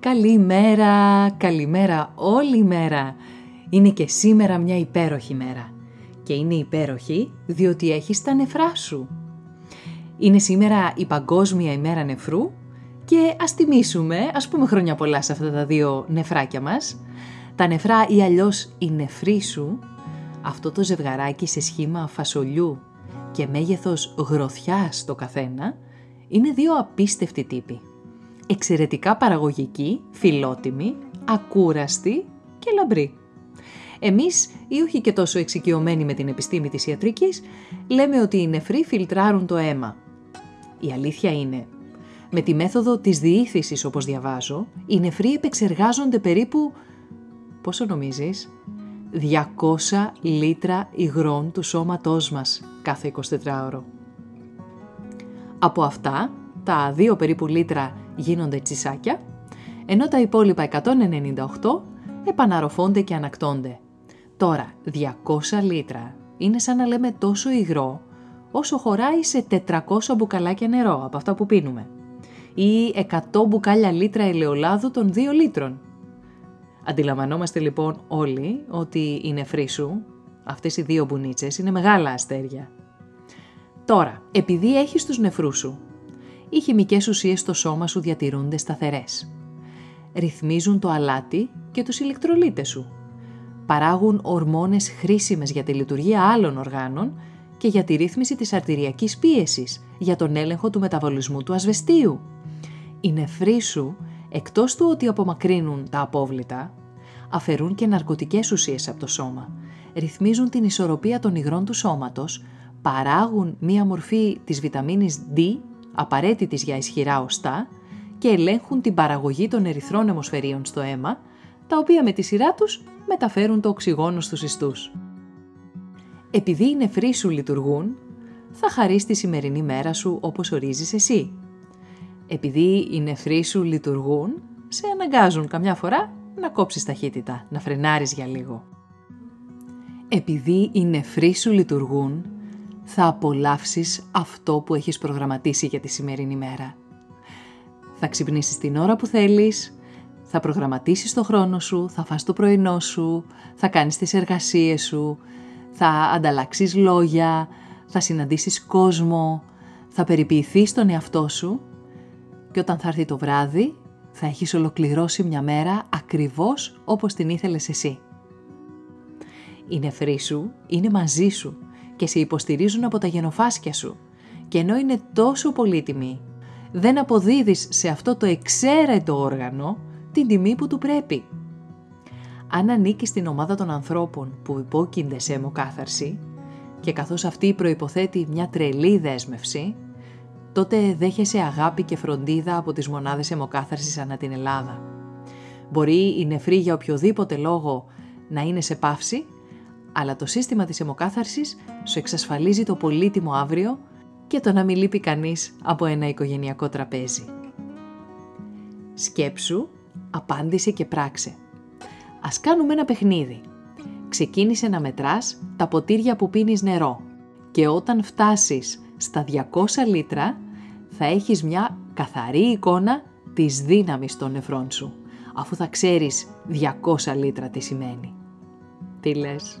Καλημέρα, καλημέρα όλη η μέρα. Είναι και σήμερα μια υπέροχη μέρα. Και είναι υπέροχη διότι έχεις τα νεφρά σου. Είναι σήμερα η Παγκόσμια ημέρα νεφρού και ας τιμήσουμε, ας πούμε χρόνια πολλά σε αυτά τα δύο νεφράκια μας. Τα νεφρά ή αλλιώς η νεφρή σου, αυτό το ζευγαράκι σε σχήμα φασολιού και μέγεθος γροθιάς το καθένα, είναι δύο απίστευτοι τύποι εξαιρετικά παραγωγική, φιλότιμη, ακούραστη και λαμπρή. Εμείς, ή όχι και τόσο εξοικειωμένοι με την επιστήμη της ιατρικής, λέμε ότι οι νεφροί φιλτράρουν το αίμα. Η αλήθεια είναι, με τη μέθοδο της διήθησης όπως διαβάζω, οι νεφροί επεξεργάζονται περίπου, πόσο νομίζεις, 200 λίτρα υγρών του σώματός μας κάθε 24ωρο. Από αυτά, τα 2 περίπου λίτρα γίνονται τσισάκια, ενώ τα υπόλοιπα 198 επαναρροφώνται και ανακτώνται. Τώρα, 200 λίτρα είναι σαν να λέμε τόσο υγρό όσο χωράει σε 400 μπουκαλάκια νερό από αυτά που πίνουμε ή 100 μπουκάλια λίτρα ελαιολάδου των 2 λίτρων. Αντιλαμβανόμαστε λοιπόν όλοι ότι η νεφρή σου, αυτές οι δύο μπουνίτσες, είναι μεγάλα αστέρια. Τώρα, επειδή έχεις τους νεφρούς σου οι χημικές ουσίες στο σώμα σου διατηρούνται σταθερές. Ρυθμίζουν το αλάτι και τους ηλεκτρολίτες σου. Παράγουν ορμόνες χρήσιμες για τη λειτουργία άλλων οργάνων και για τη ρύθμιση της αρτηριακής πίεσης, για τον έλεγχο του μεταβολισμού του ασβεστίου. Οι νεφροί σου, εκτός του ότι απομακρύνουν τα απόβλητα, αφαιρούν και ναρκωτικές ουσίες από το σώμα, ρυθμίζουν την ισορροπία των υγρών του σώματος, παράγουν μία μορφή της βιταμίνης D απαραίτητης για ισχυρά οστά και ελέγχουν την παραγωγή των ερυθρών αιμοσφαιρίων στο αίμα, τα οποία με τη σειρά τους μεταφέρουν το οξυγόνο στους ιστούς. Επειδή οι νεφροί σου λειτουργούν, θα χαρείς τη σημερινή μέρα σου όπως ορίζεις εσύ. Επειδή οι νεφροί σου λειτουργούν, σε αναγκάζουν καμιά φορά να κόψεις ταχύτητα, να φρενάρεις για λίγο. Επειδή οι νεφροί σου λειτουργούν, θα απολαύσεις αυτό που έχεις προγραμματίσει για τη σημερινή μέρα. Θα ξυπνήσεις την ώρα που θέλεις, θα προγραμματίσεις το χρόνο σου, θα φας το πρωινό σου, θα κάνεις τις εργασίες σου, θα ανταλλάξεις λόγια, θα συναντήσεις κόσμο, θα περιποιηθείς τον εαυτό σου και όταν θα έρθει το βράδυ θα έχεις ολοκληρώσει μια μέρα ακριβώς όπως την ήθελες εσύ. Οι νεφροί σου είναι μαζί σου και σε υποστηρίζουν από τα γενοφάσκια σου. Και ενώ είναι τόσο πολύτιμη, δεν αποδίδεις σε αυτό το εξαίρετο όργανο την τιμή που του πρέπει. Αν ανήκεις στην ομάδα των ανθρώπων που υπόκεινται σε αιμοκάθαρση και καθώς αυτή προϋποθέτει μια τρελή δέσμευση, τότε δέχεσαι αγάπη και φροντίδα από τις μονάδες αιμοκάθαρσης ανά την Ελλάδα. Μπορεί η νεφρή για οποιοδήποτε λόγο να είναι σε πάυση αλλά το σύστημα της αιμοκάθαρσης σου εξασφαλίζει το πολύτιμο αύριο και το να μην λείπει κανείς από ένα οικογενειακό τραπέζι. Σκέψου, απάντησε και πράξε. Ας κάνουμε ένα παιχνίδι. Ξεκίνησε να μετράς τα ποτήρια που πίνεις νερό και όταν φτάσεις στα 200 λίτρα θα έχεις μια καθαρή εικόνα της δύναμης των νεφρών σου, αφού θα ξέρεις 200 λίτρα τι σημαίνει. Τι λες;